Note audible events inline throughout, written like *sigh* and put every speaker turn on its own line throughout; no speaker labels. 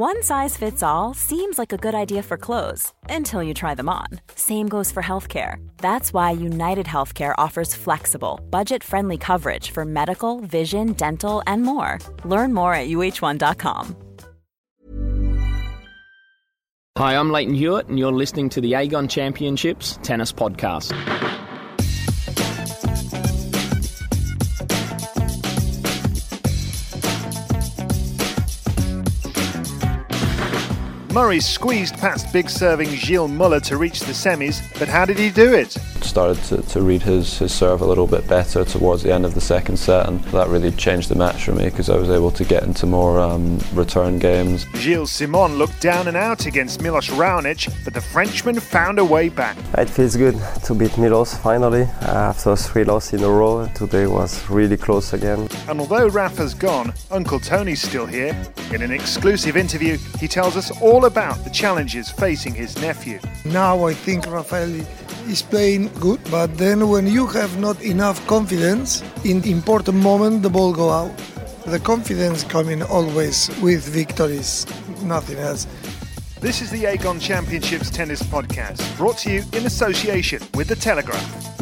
One size fits all seems like a good idea for clothes until you try them on. Same goes for healthcare. That's why United Healthcare offers flexible, budget friendly coverage for medical, vision, dental, and more. Learn more at uh1.com.
Hi, I'm Lleyton Hewitt, and you're listening to the Aegon Championships Tennis Podcast.
Murray squeezed past big serving Gilles Muller to reach the semis, but how did he do it?
Started to, to read his, his serve a little bit better towards the end of the second set, and that really changed the match for me because I was able to get into more um, return games.
Gilles Simon looked down and out against Milos Raonic, but the Frenchman found a way back.
It feels good to beat Milos finally after three losses in a row. Today was really close again.
And although Rafa's gone, Uncle Tony's still here. In an exclusive interview, he tells us all about the challenges facing his nephew.
Now I think Rafael is playing good, but then when you have not enough confidence, in important moment the ball go out. The confidence coming always with victories, nothing else.
This is the Aegon Championships Tennis Podcast, brought to you in association with The Telegraph.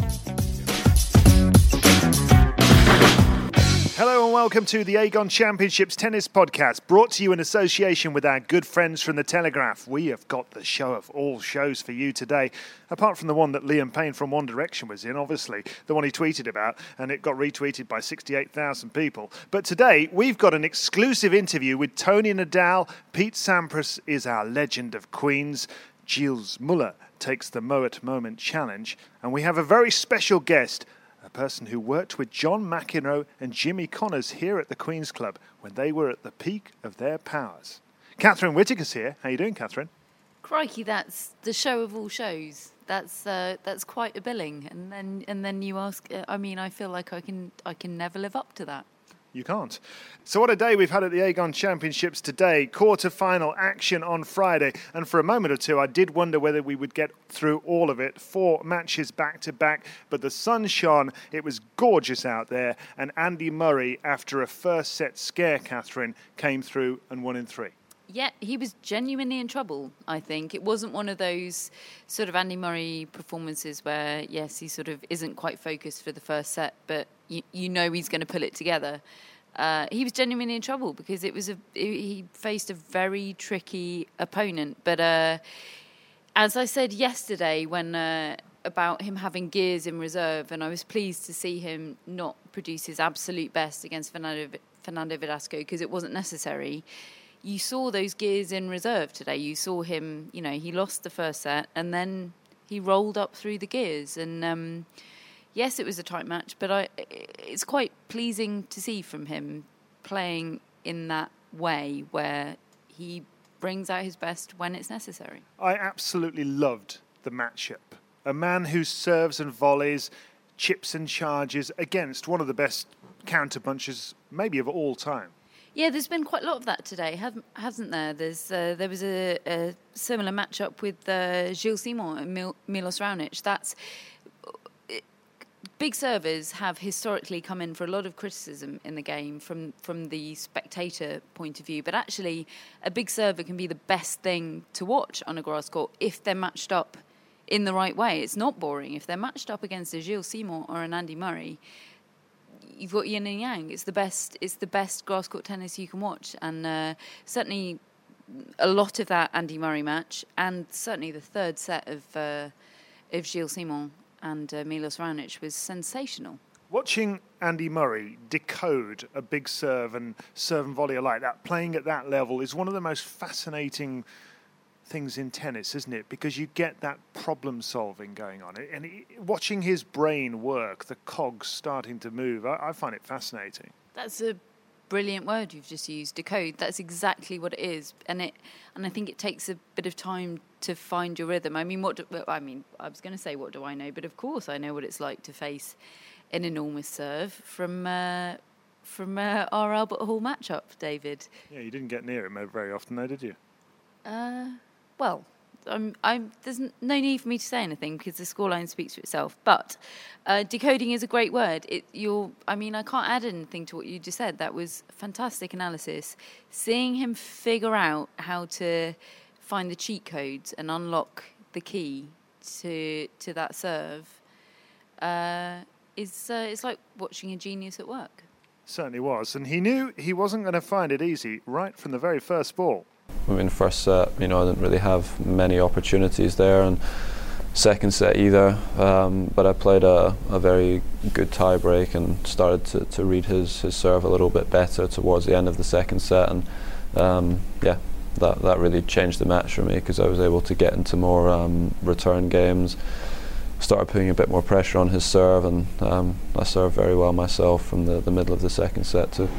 Hello and welcome to the Aegon Championships Tennis Podcast, brought to you in association with our good friends from The Telegraph. We have got the show of all shows for you today, apart from the one that Liam Payne from One Direction was in, obviously, the one he tweeted about, and it got retweeted by 68,000 people. But today, we've got an exclusive interview with Tony Nadal. Pete Sampras is our legend of Queens. Gilles Muller takes the Moet Moment Challenge, and we have a very special guest a person who worked with John McEnroe and Jimmy Connors here at the Queen's Club when they were at the peak of their powers. Catherine Whitaker's here. How you doing, Catherine?
Crikey, that's the show of all shows. That's uh, that's quite a billing, and then and then you ask. Uh, I mean, I feel like I can I can never live up to that.
You can't. So, what a day we've had at the Aegon Championships today. Quarter final action on Friday. And for a moment or two, I did wonder whether we would get through all of it. Four matches back to back, but the sun shone. It was gorgeous out there. And Andy Murray, after a first set scare, Catherine, came through and won in three.
Yeah, he was genuinely in trouble, I think. It wasn't one of those sort of Andy Murray performances where, yes, he sort of isn't quite focused for the first set, but you, you know he's going to pull it together. Uh, he was genuinely in trouble because it was a he faced a very tricky opponent. But uh, as I said yesterday, when uh, about him having gears in reserve, and I was pleased to see him not produce his absolute best against Fernando Fernando Verdasco because it wasn't necessary. You saw those gears in reserve today. You saw him. You know, he lost the first set, and then he rolled up through the gears and. Um, yes, it was a tight match, but I, it's quite pleasing to see from him playing in that way where he brings out his best when it's necessary.
I absolutely loved the matchup. A man who serves and volleys, chips and charges against one of the best counter punches, maybe of all time.
Yeah, there's been quite a lot of that today, hasn't there? There's uh, there was a, a, similar matchup with uh, Gilles Simon and Mil- Milos Raonic. That's big servers have historically come in for a lot of criticism in the game from from the spectator point of view, but actually, a big server can be the best thing to watch on a grass court if they're matched up in the right way. It's not boring if they're matched up against a Gilles Simon or an Andy Murray. You've got yin and yang. It's the best. It's the best grass court tennis you can watch, and uh, certainly a lot of that Andy Murray match, and certainly the third set of uh, of Gilles Simon and uh, Milos Raonic was sensational.
Watching Andy Murray decode a big serve and serve and volley like that, playing at that level, is one of the most fascinating things in tennis, isn't it? Because you get that problem solving going on. And watching his brain work, the cogs starting to move, I, I find it fascinating.
That's a brilliant word you've just used, decode. That's exactly what it is, and it and I think it takes a bit of time to find your rhythm. I mean, what do, I mean, I was going to say, what do I know? But of course, I know what it's like to face an enormous serve from. Uh, from uh, our Albert Hall matchup, David.
Yeah, you didn't get near him very often, though, did you?
Uh, well, I'm, I'm, there's no need for me to say anything because the scoreline speaks for itself. But uh, decoding is a great word. It, you're, I mean, I can't add anything to what you just said. That was fantastic analysis. Seeing him figure out how to find the cheat codes and unlock the key to to that serve uh, is uh, it's like watching a genius at work.
Certainly was, and he knew he wasn't going to find it easy right from the very first ball.
I mean, first set, you know, I didn't really have many opportunities there, and second set either. Um, but I played a, a very good tie break and started to, to read his, his serve a little bit better towards the end of the second set, and um, yeah, that that really changed the match for me because I was able to get into more um, return games started putting a bit more pressure on his serve, and um, I served very well myself from the, the middle of the second set too.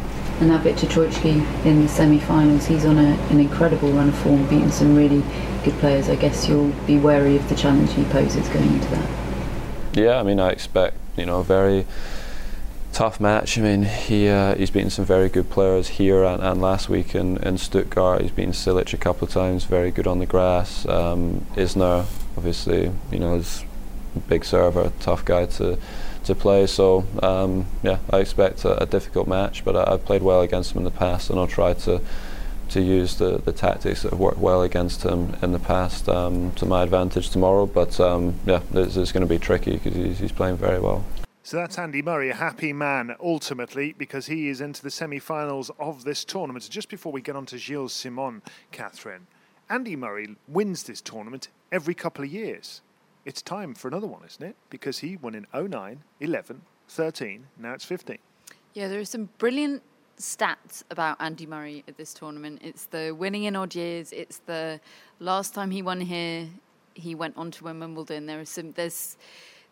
And now Viktor Troicki in the semi-finals, he's on a, an incredible run of form, beating some really good players. I guess you'll be wary of the challenge he poses going into that.
Yeah, I mean, I expect you know a very tough match. I mean, he uh, he's beaten some very good players here and, and last week in, in Stuttgart. He's beaten Cilic a couple of times, very good on the grass. Um, Isner, obviously, you know, is big server, tough guy to to play. So um, yeah, I expect a, a difficult match, but I, have played well against him in the past, and I'll try to to use the, the tactics that have worked well against him in the past um, to my advantage tomorrow. But um, yeah, it's, it's going to be tricky because he's, he's playing very well.
So that's Andy Murray, a happy man ultimately because he is into the semi finals of this tournament. Just before we get on to Gilles Simon, Catherine, Andy Murray wins this tournament every couple of years it's time for another one, isn't it? Because he won in 09, 11, 13, now it's 15.
Yeah, there are some brilliant stats about Andy Murray at this tournament. It's the winning in odd years. It's the last time he won here, he went on to win Wimbledon. There are some there's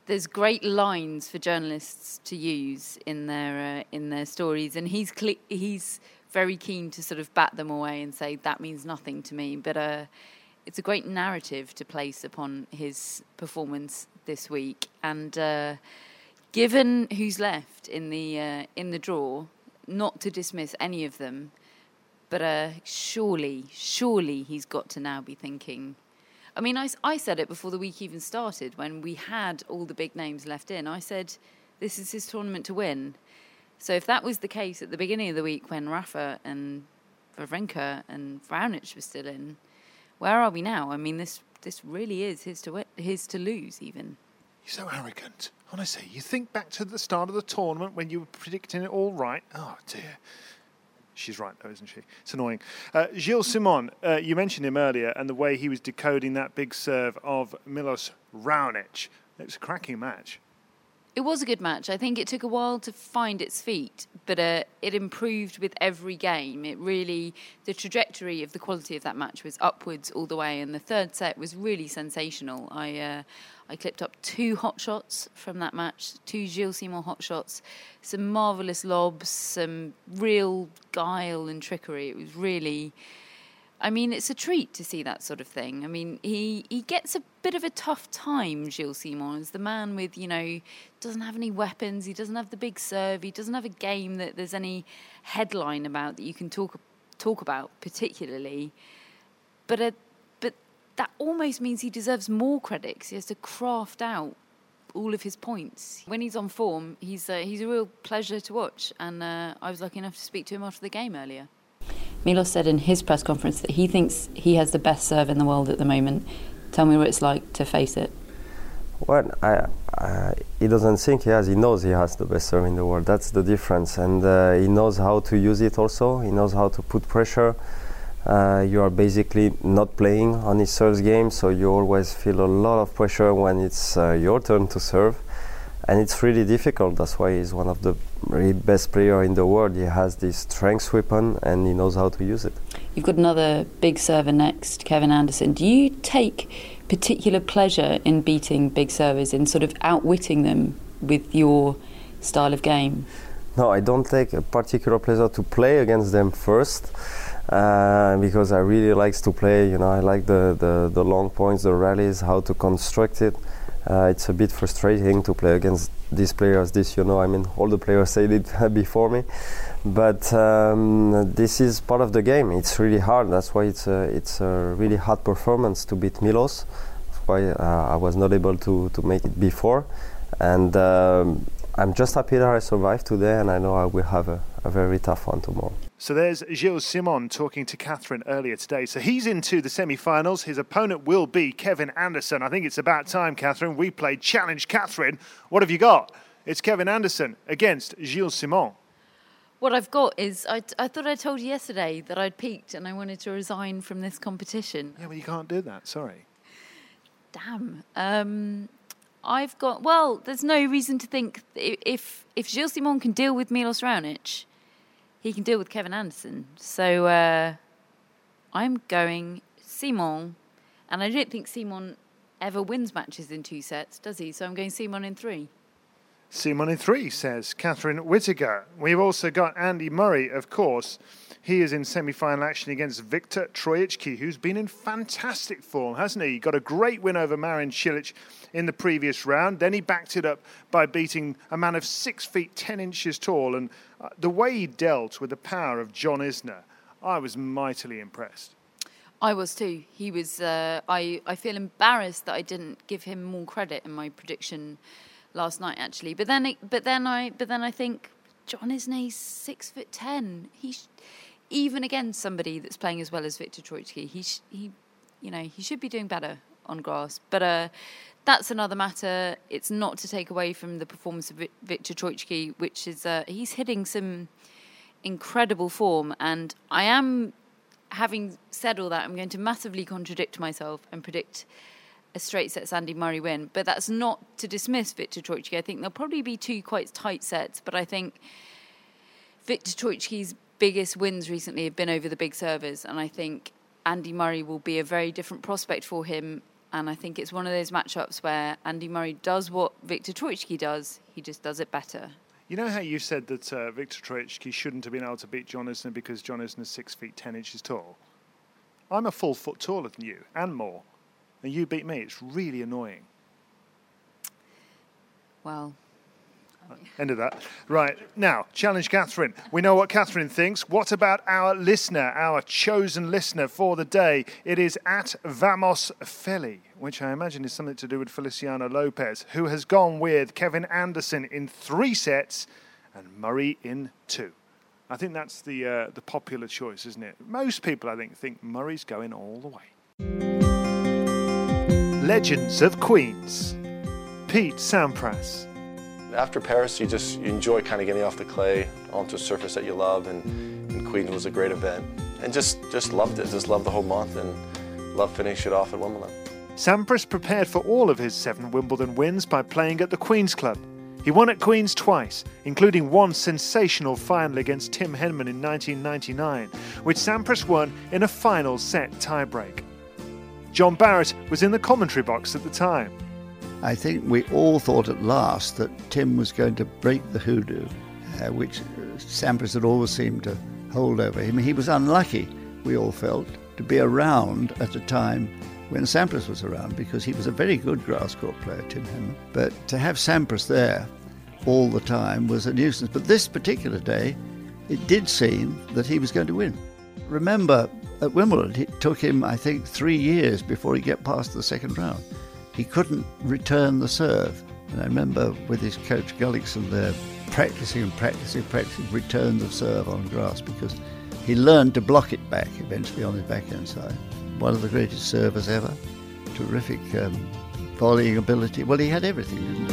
there's great lines for journalists to use in their uh, in their stories, and he's he's very keen to sort of bat them away and say that means nothing to me. But uh, it's a great narrative to place upon his performance this week. And uh, given who's left in the uh, in the draw, not to dismiss any of them, but uh, surely, surely he's got to now be thinking. I mean, I, I said it before the week even started when we had all the big names left in. I said, this is his tournament to win. So if that was the case at the beginning of the week when Rafa and Wawrinka and Raonic were still in, where are we now? I mean, this this really is his to his to lose. Even
you're so arrogant. Honestly, you think back to the start of the tournament when you were predicting it all right. Oh dear. She's right, though, isn't she? It's annoying. Uh, Gilles Simon, uh, you mentioned him earlier, and the way he was decoding that big serve of Milos Raonic. It was a cracking match.
It was a good match. I think it took a while to find its feet, but uh, it improved with every game. It really, the trajectory of the quality of that match was upwards all the way, and the third set was really sensational. I, uh, I clipped up two hot shots from that match, two Gilles Simon hot shots, some marvellous lobs, some real guile and trickery. It was really I mean, it's a treat to see that sort of thing. I mean, he, he gets a bit of a tough time, Gilles Simon, as the man with, you know, doesn't have any weapons, he doesn't have the big serve, he doesn't have a game that there's any headline about that you can talk talk about particularly. But a, but that almost means he deserves more credit he has to craft out all of his points. When he's on form, he's uh, he's a real pleasure to watch, and uh, I was lucky enough to speak to him after the game earlier.
Milos said in his press conference that he thinks he has the best serve in the world at the moment. Tell me what it's like to face it.
Well, I, I, he doesn't think he has. He knows he has the best serve in the world. That's the difference, and uh, he knows how to use it. Also, he knows how to put pressure. Uh, you are basically not playing on his serve game, so you always feel a lot of pressure when it's uh, your turn to serve and it's really difficult. That's why he's one of the really best player in the world. He has this strength weapon and he knows how to use it.
You've got another big server next, Kevin Anderson. Do you take particular pleasure in beating big servers, in sort of outwitting them with your style of game?
No, I don't take a particular pleasure to play against them first. Uh, because I really likes to play. You know, I like the, the, the long points, the rallies, how to construct it. Uh, it's a bit frustrating to play against these players. This, you know, I mean, all the players said it *laughs* before me, but um, this is part of the game. It's really hard. That's why it's a, it's a really hard performance to beat Milos. That's why uh, I was not able to to make it before, and um, I'm just happy that I survived today, and I know I will have a, a very tough one tomorrow.
So there's Gilles Simon talking to Catherine earlier today. So he's into the semi finals. His opponent will be Kevin Anderson. I think it's about time, Catherine. We played Challenge Catherine. What have you got? It's Kevin Anderson against Gilles Simon.
What I've got is I, I thought I told you yesterday that I'd peaked and I wanted to resign from this competition.
Yeah, well, you can't do that. Sorry.
Damn. Um, I've got well. There's no reason to think if if Gilles Simon can deal with Milos Raonic he can deal with Kevin Anderson. So uh, I'm going Simon, and I don't think Simon ever wins matches in two sets, does he? So I'm going Simon in three.
Simon in three, says Catherine Whitaker. We've also got Andy Murray, of course. He is in semi final action against Viktor Troicki, who's been in fantastic form, hasn't he? He got a great win over Marin Cilic in the previous round. Then he backed it up by beating a man of six feet ten inches tall. And uh, the way he dealt with the power of John Isner, I was mightily impressed.
I was too. He was. Uh, I I feel embarrassed that I didn't give him more credit in my prediction last night, actually. But then, it, but then I, but then I think John Isner's six foot ten. He's even against somebody that's playing as well as Viktor Troicki, he sh- he, you know, he should be doing better on grass. But uh, that's another matter. It's not to take away from the performance of Viktor Troicki, which is uh, he's hitting some incredible form, and I am. Having said all that, I'm going to massively contradict myself and predict a straight set Andy Murray win. But that's not to dismiss Viktor Troicki. I think there'll probably be two quite tight sets, but I think Viktor Troicki's biggest wins recently have been over the big servers, and I think Andy Murray will be a very different prospect for him. And I think it's one of those matchups where Andy Murray does what Viktor Troicki does, he just does it better.
You know how you said that uh, Viktor Troicki shouldn't have been able to beat John Isner because John Isner is six feet ten inches tall? I'm a full foot taller than you and more, and you beat me. It's really annoying.
Well,
End of that. Right. Now, challenge Catherine. We know what Catherine thinks. What about our listener, our chosen listener for the day? It is at Vamos Feli, which I imagine is something to do with Feliciano Lopez, who has gone with Kevin Anderson in three sets and Murray in two. I think that's the uh, the popular choice, isn't it? Most people, I think, think Murray's going all the way. Legends of Queens. Pete Sampras.
After Paris, you just you enjoy kind of getting off the clay onto a surface that you love, and, and Queens was a great event. And just, just loved it, just loved the whole month, and loved finishing it off at Wimbledon.
Sampras prepared for all of his seven Wimbledon wins by playing at the Queen's Club. He won at Queen's twice, including one sensational final against Tim Henman in 1999, which Sampras won in a final set tiebreak. John Barrett was in the commentary box at the time.
I think we all thought at last that Tim was going to break the hoodoo, uh, which Sampras had always seemed to hold over him. He was unlucky, we all felt, to be around at a time when Sampras was around because he was a very good grass court player, Tim Henman. But to have Sampras there all the time was a nuisance. But this particular day, it did seem that he was going to win. Remember, at Wimbledon, it took him, I think, three years before he get past the second round he couldn't return the serve. And I remember with his coach Gullikson there practicing and practicing, practicing returns of serve on grass because he learned to block it back eventually on his backhand side. One of the greatest servers ever. Terrific um, volleying ability. Well, he had everything,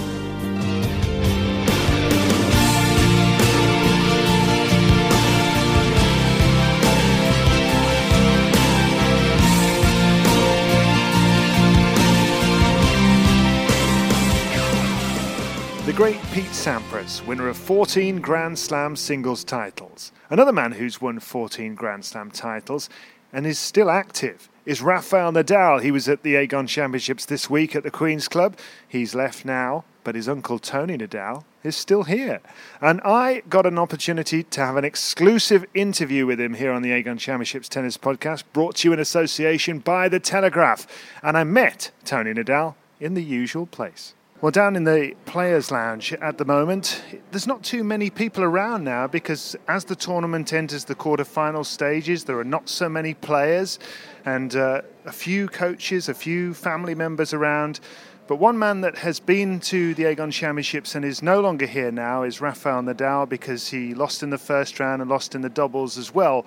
The great Pete Sampras, winner of 14 Grand Slam singles titles. Another man who's won 14 Grand Slam titles and is still active is Rafael Nadal. He was at the Aegon Championships this week at the Queen's Club. He's left now but his uncle Tony Nadal is still here. And I got an opportunity to have an exclusive interview with him here on the Aegon Championships Tennis Podcast, brought to you in association by The Telegraph. And I met Tony Nadal in the usual place. Well, down in the Players' Lounge at the moment, there's not too many people around now because as the tournament enters the quarter-final stages, there are not so many players and uh, a few coaches, a few family members around. But one man that has been to the Aegon Championships and is no longer here now is Rafael Nadal because he lost in the first round and lost in the doubles as well.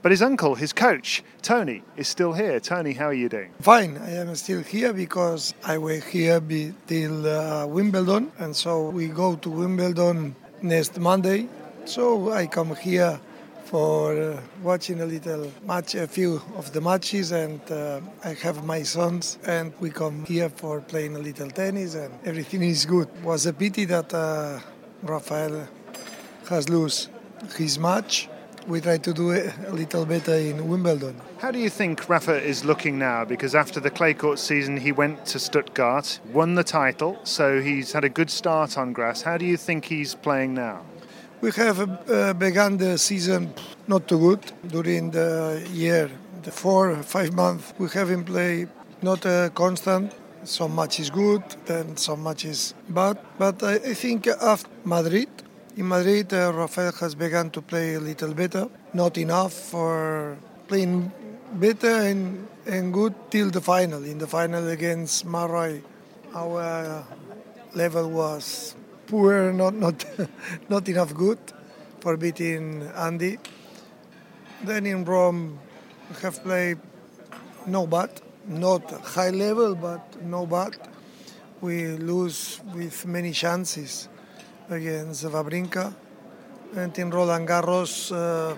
But his uncle, his coach, Tony, is still here. Tony, how are you doing?
Fine, I am still here because I will here be till uh, Wimbledon, and so we go to Wimbledon next Monday. So I come here for uh, watching a little match, a few of the matches, and uh, I have my sons, and we come here for playing a little tennis, and everything is good. Was a pity that uh, Rafael has lost his match. We try to do it a little better in Wimbledon.
How do you think Rafa is looking now? Because after the clay court season, he went to Stuttgart, won the title, so he's had a good start on grass. How do you think he's playing now?
We have uh, begun the season not too good during the year, the four five months. We haven't played not uh, constant. Some matches good, then some matches bad. But I, I think after Madrid, in Madrid, uh, Rafael has begun to play a little better. Not enough for playing better and, and good till the final. In the final against Murray, our level was poor, not not *laughs* not enough good for beating Andy. Then in Rome, we have played no bad, not high level, but no bad. We lose with many chances against Wawrinka, and in Roland Garros, uh,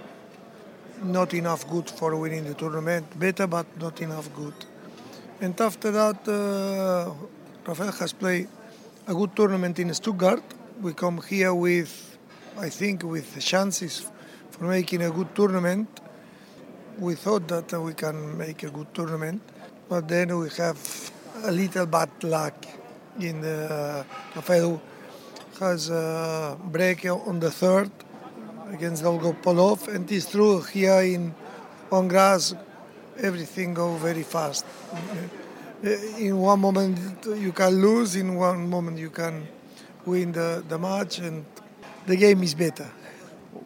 not enough good for winning the tournament. Better, but not enough good. And after that, uh, Rafael has played a good tournament in Stuttgart. We come here with, I think, with chances for making a good tournament. We thought that we can make a good tournament, but then we have a little bad luck in the uh, Rafael has a break on the third against Dolgopolov, and it's true here in on grass everything go very fast. Uh, in one moment you can lose, in one moment you can win the, the match, and the game is better.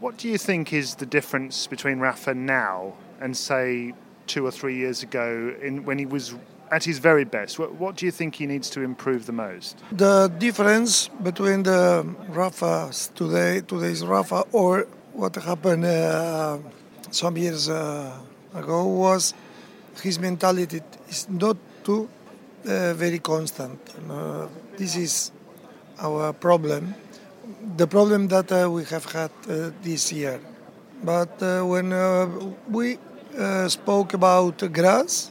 What do you think is the difference between Rafa now and say two or three years ago in, when he was at his very best? What, what, do you think he needs to improve the most?
The difference between the Rafa today, today's Rafa, or what happened uh, some years uh, ago was his mentality is not too uh, very constant. Uh, this is our problem, the problem that uh, we have had uh, this year. But when we spoke about grass,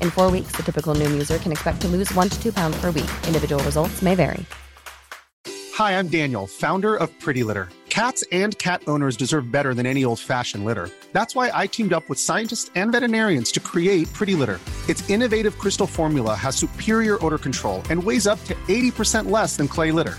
In four weeks, the typical new user can expect to lose one to two pounds per week. Individual results may vary.
Hi, I'm Daniel, founder of Pretty Litter. Cats and cat owners deserve better than any old fashioned litter. That's why I teamed up with scientists and veterinarians to create Pretty Litter. Its innovative crystal formula has superior odor control and weighs up to 80% less than clay litter.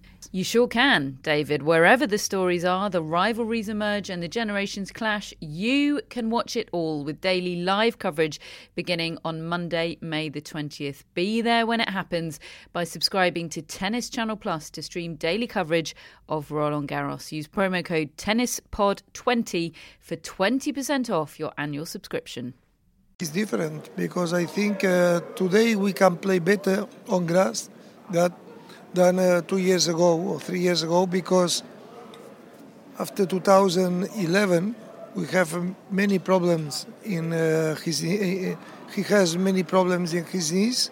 You sure can, David. Wherever the stories are, the rivalries emerge, and the generations clash, you can watch it all with daily live coverage beginning on Monday, May the 20th. Be there when it happens by subscribing to Tennis Channel Plus to stream daily coverage of Roland Garros. Use promo code TennisPod20 for 20% off your annual subscription.
It's different because I think uh, today we can play better on grass that than uh, two years ago or three years ago because after 2011 we have um, many problems in uh, his uh, he has many problems in his knees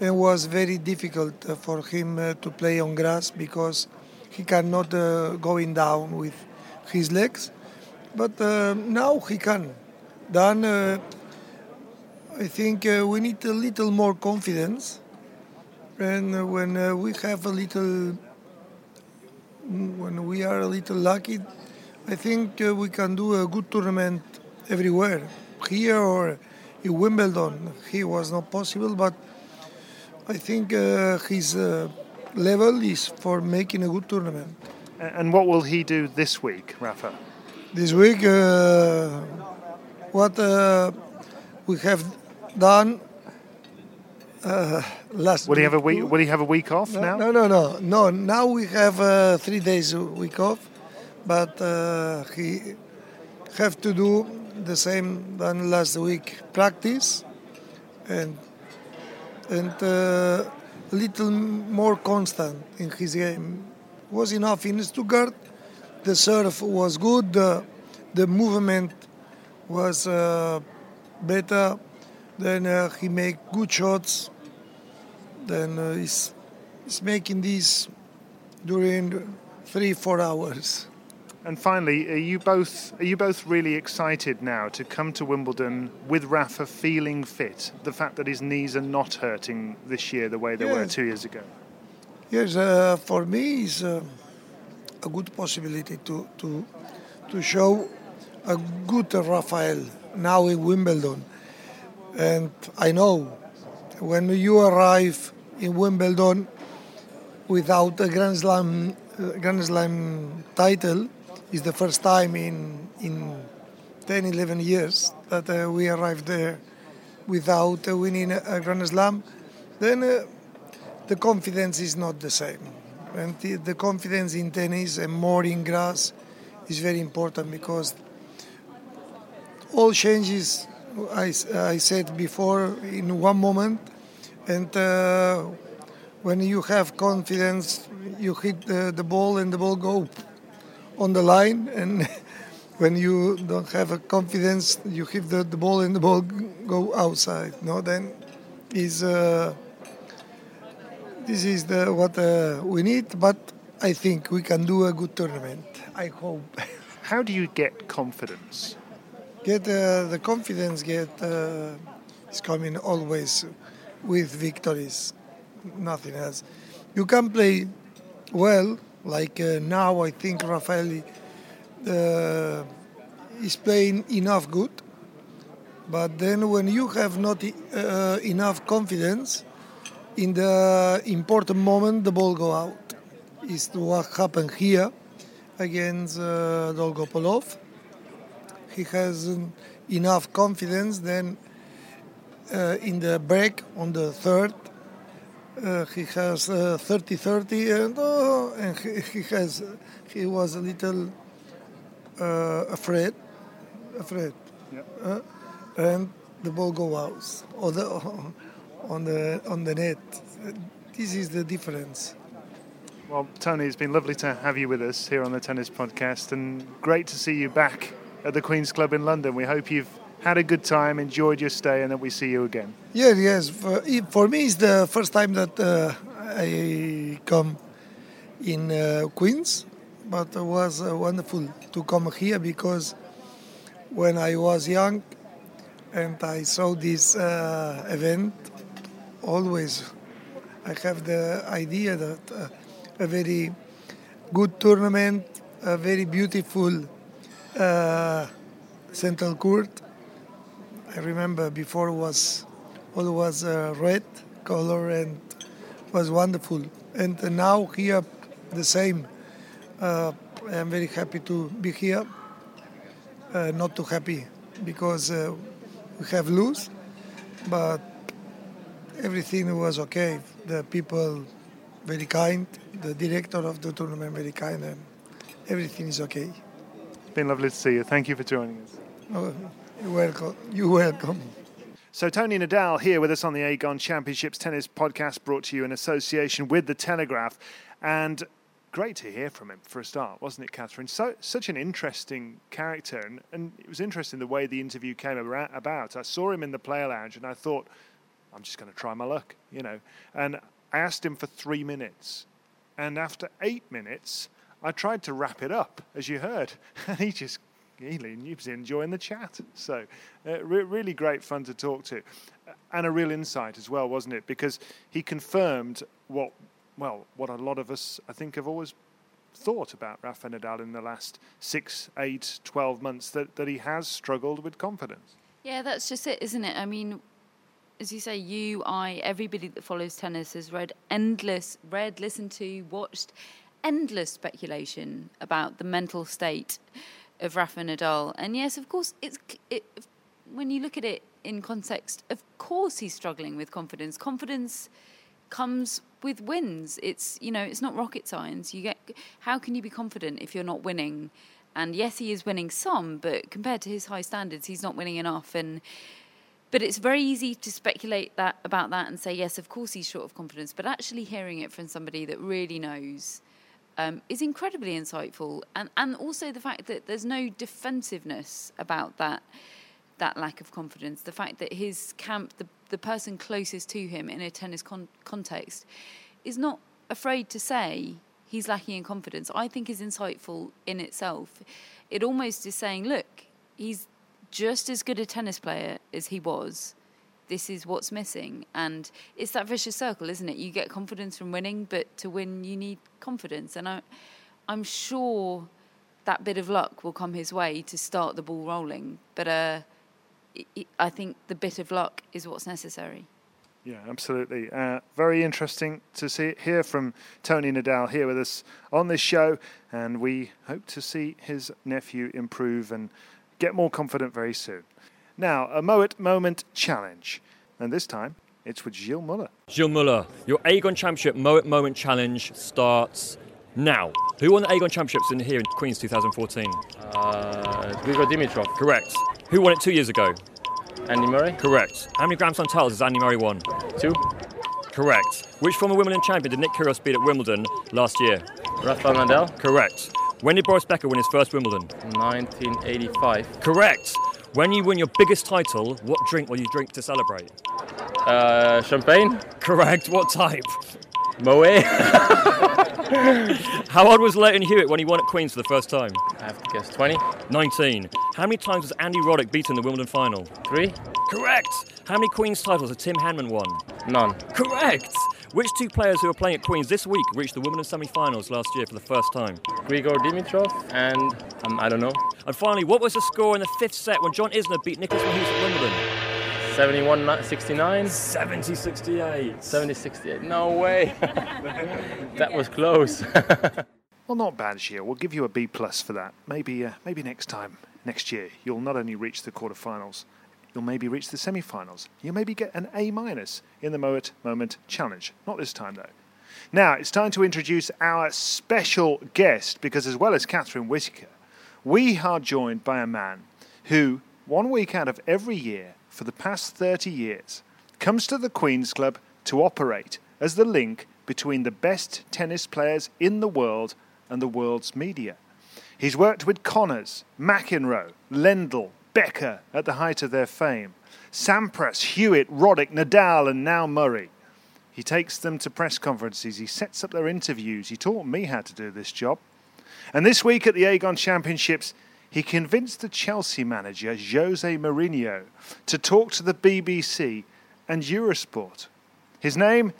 and was very difficult uh, for him uh, to play on grass because he cannot uh, going down with his legs. But uh, now he can. Then uh, I think uh, we need a little more confidence and uh, when uh, we have a little, when we are a little lucky, I think uh, we can do a good tournament everywhere, here or in Wimbledon. Here was not possible, but I think uh, his uh, level is for making a good tournament.
And what will he do this week, Rafa?
This week, uh, what we have done uh, last.
Will he have a
week?
Will he have a week off
no,
now?
No, no, no, no. Now we have uh, three days a week off, but uh, he have to do the same than last week. Practice and and uh, a little more constant in his game. Was enough in Stuttgart. The serve was good. The, the movement was uh, better. Then uh, he make good shots then uh, he's, he's making these during three four hours.
And finally, are you both are you both really excited now to come to Wimbledon with Rafa feeling fit? The fact that his knees are not hurting this year the way they were two years ago.
Yes, uh, for me, it's uh, a good possibility to, to, to show a good Rafael now in Wimbledon. And I know when you arrive in Wimbledon without a Grand Slam, Grand Slam title, is the first time in, in 10, 11 years that uh, we arrived there without uh, winning a a Grand Slam, then uh, the confidence is not the same. And the, the confidence in tennis and more in grass is very important because all changes, I, I said before, in one moment. And uh, when you have confidence, you hit the, the ball and the ball go on the line. And *laughs* when you don't have a confidence, you hit the, the ball and the ball go outside. No, then is uh, this is the what uh, we need. But I think we can do a good tournament. I hope. *laughs*
How do you get confidence?
Get uh, the confidence. Get uh, is coming always with victories. Nothing else. You can play well, like uh, now. I think Rafael uh, is playing enough good. But then, when you have not uh, enough confidence, in the important moment, the ball go out. Is what happened here against uh, Dolgopolov. He has enough confidence. Then, uh, in the break on the third, uh, he has 30-30, and oh, and he, he has he was a little uh, afraid, afraid, uh, and the ball go out or the, *laughs* on the on the net. This is the difference.
Well, Tony, it's been lovely to have you with us here on the Tennis Podcast, and great to see you back at the Queen's Club in London. We hope you've had a good time, enjoyed your stay, and that we see you again.
Yeah, yes. For, for me, it's the first time that uh, I come in uh, Queens, but it was uh, wonderful to come here because when I was young and I saw this uh, event, always I have the idea that uh, a very good tournament, a very beautiful uh, central court. I remember before was all was uh, red color and was wonderful. And now here the same. Uh, I'm very happy to be here. Uh, not too happy because uh, we have lose, but everything was okay. The people very kind, the director of the tournament very kind, and everything is okay.
Been lovely to see you. Thank you for joining us.
Oh, you're welcome. You're welcome.
So, Tony Nadal here with us on the Aegon Championships Tennis Podcast, brought to you in association with The Telegraph. And great to hear from him for a start, wasn't it, Catherine? So, such an interesting character. And, and it was interesting the way the interview came about. I saw him in the player lounge and I thought, I'm just going to try my luck, you know. And I asked him for three minutes. And after eight minutes, I tried to wrap it up, as you heard. *laughs* And he just he was enjoying the chat. So, uh, re- really great fun to talk to, and a real insight as well, wasn't it? Because he confirmed what, well, what a lot of us I think have always thought about Rafa Nadal in the last six, eight, twelve months that that he has struggled with confidence.
Yeah, that's just it, isn't it? I mean, as you say, you, I, everybody that follows tennis has read endless, read, listened to, watched endless speculation about the mental state of Rafa Nadal. And yes, of course, it's it, when you look at it in context, of course he's struggling with confidence. Confidence comes with wins. It's you know, it's not rocket science. You get how can you be confident if you're not winning? And yes, he is winning some, but compared to his high standards, he's not winning enough. And but it's very easy to speculate that about that and say yes, of course he's short of confidence. But actually hearing it from somebody that really knows um, is incredibly insightful, and and also the fact that there's no defensiveness about that that lack of confidence. The fact that his camp, the the person closest to him in a tennis con- context, is not afraid to say he's lacking in confidence. I think is insightful in itself. It almost is saying, look, he's just as good a tennis player as he was this is what's missing. And it's that vicious circle, isn't it? You get confidence from winning, but to win, you need confidence. And I, I'm sure that bit of luck will come his way to start the ball rolling. But uh, I think the bit of luck is what's necessary.
Yeah, absolutely. Uh, very interesting to see hear from Tony Nadal here with us on this show, and we hope to see his nephew improve and get more confident very soon. Now, a Moet Moment challenge. And this time, it's with Gilles Muller.
Gilles Muller, your Aegon Championship Moet Moment challenge starts now. Who won the Aegon Championships in here in Queens 2014?
Uh, Grigor Dimitrov.
Correct. Who won it two years ago?
Andy Murray.
Correct. How many Grand Slam titles has Andy Murray won?
Two.
Correct. Which former Wimbledon champion did Nick Kyrgios beat at Wimbledon last year?
Rafael Nadal.
Correct. When did Boris Becker win his first Wimbledon?
1985.
Correct. When you win your biggest title, what drink will you drink to celebrate?
Uh, champagne.
Correct. What type?
Moet. *laughs*
How old was Lleyton Hewitt when he won at Queen's for the first time?
I have to guess 20.
19. How many times was Andy Roddick beaten in the Wimbledon final?
Three.
Correct. How many Queen's titles has Tim Henman won?
None.
Correct. Which two players who are playing at Queen's this week reached the women's semi-finals last year for the first time?
Grigor Dimitrov and um, I don't know.
And finally, what was the score in the fifth set when John Isner beat Nicolas Mahut at Wimbledon?
71 69
70 68
70 68 no way. *laughs* That was close. *laughs*
Well not bad Gilles. We'll give you a B plus for that. Maybe uh, maybe next time next year you'll not only reach the quarterfinals you'll maybe reach the semi-finals. You'll maybe get an A minus in the Moet Moment Challenge. Not this time though. Now it's time to introduce our special guest because as well as Catherine Whitaker we are joined by a man who one week out of every year for the past 30 years, comes to the Queen's Club to operate as the link between the best tennis players in the world and the world's media. He's worked with Connors, McEnroe, Lendl, Becker at the height of their fame, Sampras, Hewitt, Roddick, Nadal, and now Murray. He takes them to press conferences, he sets up their interviews. He taught me how to do this job. And this week at the Aegon Championships, he convinced the Chelsea manager, Jose Mourinho, to talk to the BBC and Eurosport. His name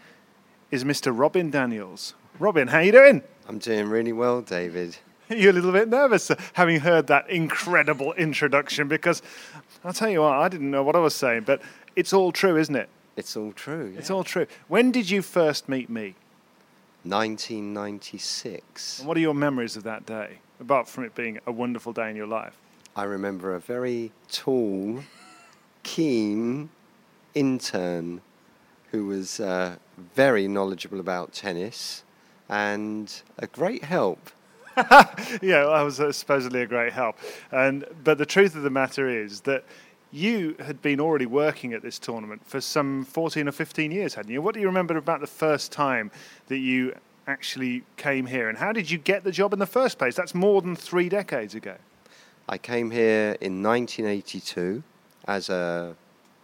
is Mr. Robin Daniels. Robin, how are you doing?
I'm doing really well, David. *laughs*
You're a little bit nervous uh, having heard that incredible introduction because I'll tell you what, I didn't know what I was saying, but it's all true, isn't it?
It's all true. Yeah.
It's all true. When did you first meet me?
1996.
And what are your memories of that day, apart from it being a wonderful day in your life?
I remember a very tall, keen intern who was uh, very knowledgeable about tennis and a great help. *laughs*
yeah, I was uh, supposedly a great help. And but the truth of the matter is that you had been already working at this tournament for some 14 or 15 years, hadn't you? What do you remember about the first time that you actually came here, and how did you get the job in the first place? That's more than three decades ago.
I came here in 1982 as a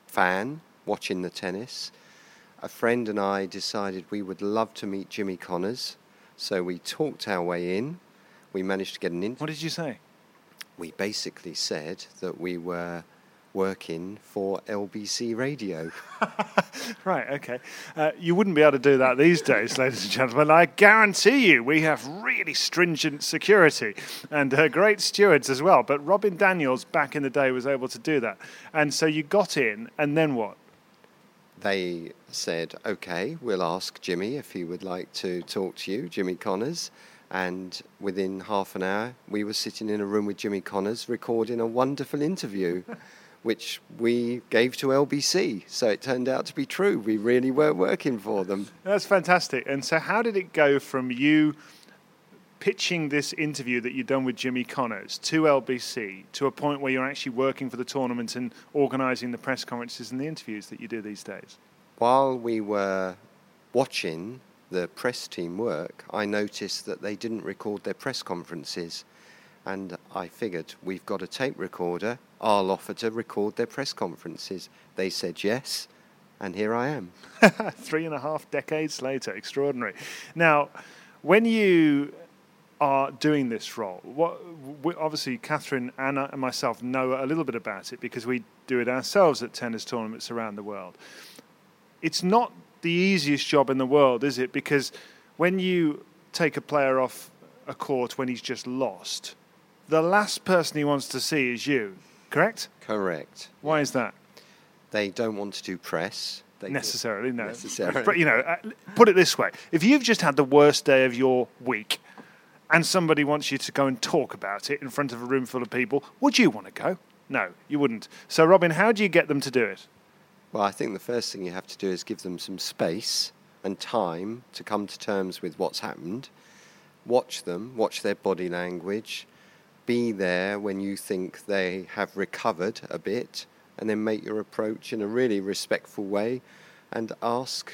fan watching the tennis. A friend and I decided we would love to meet Jimmy Connors, so we talked our way in. We managed to get an interview.
What did you say?
We basically said that we were working for LBC Radio. *laughs*
Right, okay. Uh, you wouldn't be able to do that these days, ladies and gentlemen. I guarantee you, we have really stringent security and uh, great stewards as well. But Robin Daniels back in the day was able to do that. And so you got in, and then what?
They said, okay, we'll ask Jimmy if he would like to talk to you, Jimmy Connors. And within half an hour, we were sitting in a room with Jimmy Connors recording a wonderful interview. *laughs* which we gave to LBC. So it turned out to be true. We really were working for them.
That's fantastic. And so, how did it go from you pitching this interview that you'd done with Jimmy Connors to LBC to a point where you're actually working for the tournament and organising the press conferences and the interviews that you do these days?
While we were watching the press team work, I noticed that they didn't record their press conferences. And I figured we've got a tape recorder. I'll offer to record their press conferences. They said yes, and here I am. *laughs*
Three and a half decades later, extraordinary. Now, when you are doing this role, what obviously Catherine, Anna, and myself know a little bit about it because we do it ourselves at tennis tournaments around the world. It's not the easiest job in the world, is it? Because when you take a player off a court when he's just lost, the last person he wants to see is you, correct?
Correct.
Why is that?
They don't want to do press. They
necessarily, no.
Necessarily.
But, you know, uh, put it this way if you've just had the worst day of your week and somebody wants you to go and talk about it in front of a room full of people, would you want to go? No, you wouldn't. So, Robin, how do you get them to do it?
Well, I think the first thing you have to do is give them some space and time to come to terms with what's happened. Watch them, watch their body language, be there when you think they have recovered a bit, and then make your approach in a really respectful way and ask,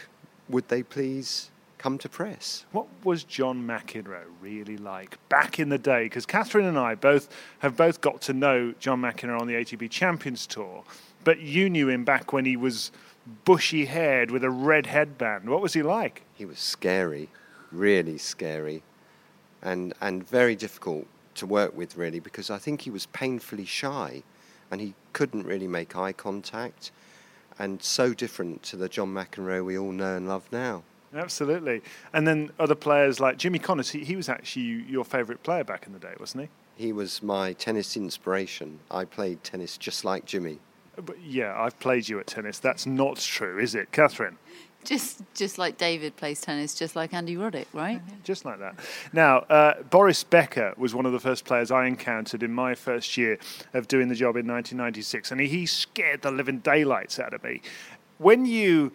would they please come to press?
What was John McEnroe really like back in the day? Because Catherine and I both have both got to know John McEnroe on the ATP Champions Tour, but you knew him back when he was bushy haired with a red headband. What was he like?
He was scary, really scary, and, and very difficult to work with, really, because I think he was painfully shy and he couldn't really make eye contact and so different to the John McEnroe we all know and love now.
Absolutely. And then other players like Jimmy Connors, he, he was actually your favourite player back in the day, wasn't he?
He was my tennis inspiration. I played tennis just like Jimmy.
But yeah, I've played you at tennis. That's not true, is it, Catherine?
Just, just like David plays tennis, just like Andy Roddick, right?
Just like that. Now, uh, Boris Becker was one of the first players I encountered in my first year of doing the job in 1996, and he, scared the living daylights out of me. When you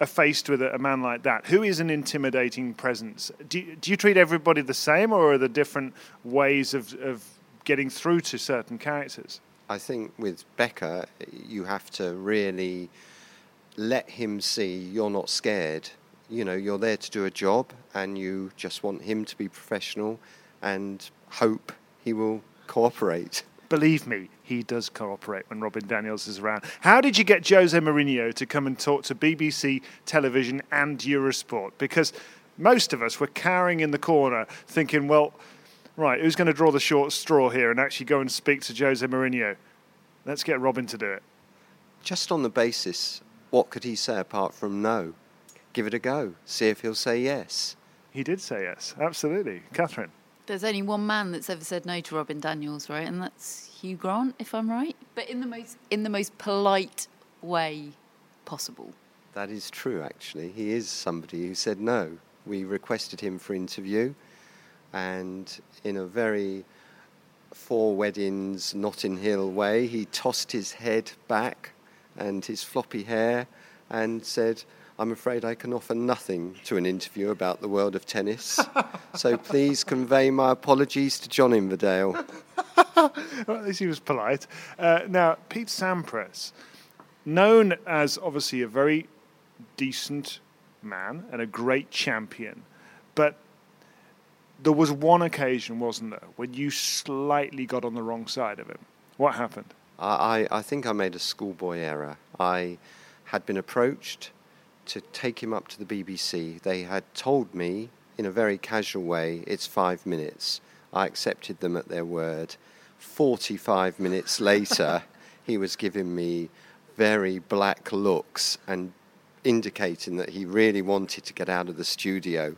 are faced with a, a man like that, who is an intimidating presence, do you, do you treat everybody the same, or are there different ways of, of getting through to certain characters?
I think with Becker, you have to really let him see you're not scared. You know, you're there to do a job and you just want him to be professional and hope he will cooperate.
Believe me, he does cooperate when Robin Daniels is around. How did you get Jose Mourinho to come and talk to BBC television and Eurosport? Because most of us were cowering in the corner thinking, well, right, who's going to draw the short straw here and actually go and speak to Jose Mourinho? Let's get Robin to do it.
Just on the basis, what could he say apart from no? Give it a go. See if he'll say yes.
He did say yes, absolutely. Catherine.
There's only one man that's ever said no to Robin Daniels, right? And that's Hugh Grant, if I'm right. But in the most in the most polite way possible.
That is true, actually. He is somebody who said no. We requested him for interview, and in a very four weddings Notting Hill way, he tossed his head back and his floppy hair and said, I'm afraid I can offer nothing to an interview about the world of tennis. so *laughs* please convey my apologies to John Inverdale. *laughs*
well, at least he was polite. Uh, now, Pete Sampras, known as obviously a very decent man and a great champion, but there was one occasion, wasn't there, when you slightly got on the wrong side of him. What happened?
I, I think I made a schoolboy error. I had been approached to take him up to the BBC. They had told me in a very casual way, it's five minutes. I accepted them at their word. 45 minutes later, *laughs* he was giving me very black looks and indicating that he really wanted to get out of the studio.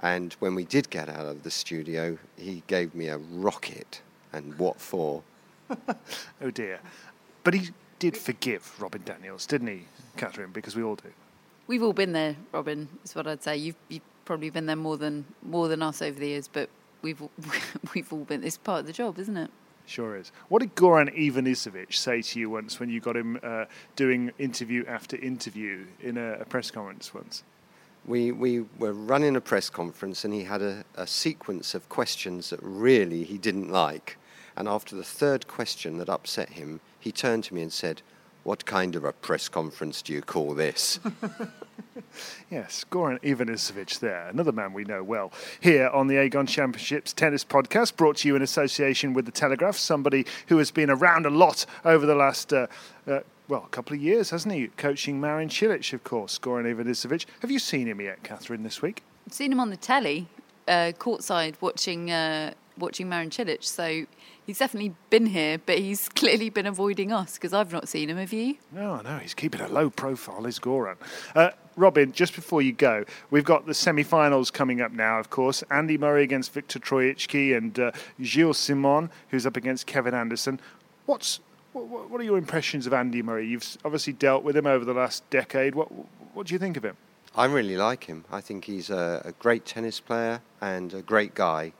And when we did get out of the studio, he gave me a rocket. And what for? *laughs*
oh dear. But he did forgive Robin Daniels, didn't he, Catherine? Because we all do.
We've all been there, Robin. Is what I'd say. You've, you've probably been there more than more than us over the years, but we've *laughs* we've all been. It's part of the job, isn't it?
Sure is. What did Goran Ivanisevic say to you once when you got him uh, doing interview after interview in a, a, press conference once?
We, we were running a press conference and he had a, a sequence of questions that really he didn't like. And after the third question that upset him, he turned to me and said, What kind of a press conference do you call this? *laughs*
yes, Goran Ivanisevic there, another man we know well. Here on the Aegon Championships Tennis Podcast, brought to you in association with The Telegraph, somebody who has been around a lot over the last. Uh, uh, well, a couple of years, hasn't he? Coaching Marin Cilic, of course, Goran Ivanisevic. Have you seen him yet, Catherine, this week?
I've seen him on the telly, uh, courtside, watching uh, watching Marin Cilic. So he's definitely been here, but he's *laughs* clearly been avoiding us because I've not seen him. Have you?
No, no, he's keeping a low profile, is Goran. Uh, Robin, just before you go, we've got the semi-finals coming up now. Of course, Andy Murray against Viktor Troicki and uh, Gilles Simon, who's up against Kevin Anderson. What's what, what, are your impressions of Andy Murray? You've obviously dealt with him over the last decade. What what do you think of him?
I really like him. I think he's a, a great tennis player and a great guy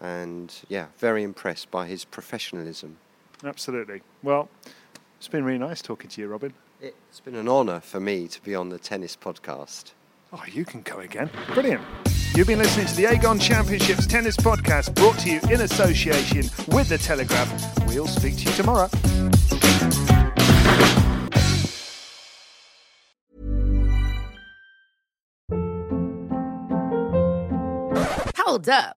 and yeah, very impressed by his professionalism.
Absolutely. Well, it's been really nice talking to you, Robin.
It's been an honour for me to be on the tennis podcast.
Oh, you can go again. Brilliant. You've been listening to the Aegon Championships Tennis Podcast brought to you in association with The Telegraph. We'll speak to you tomorrow.
Hold up.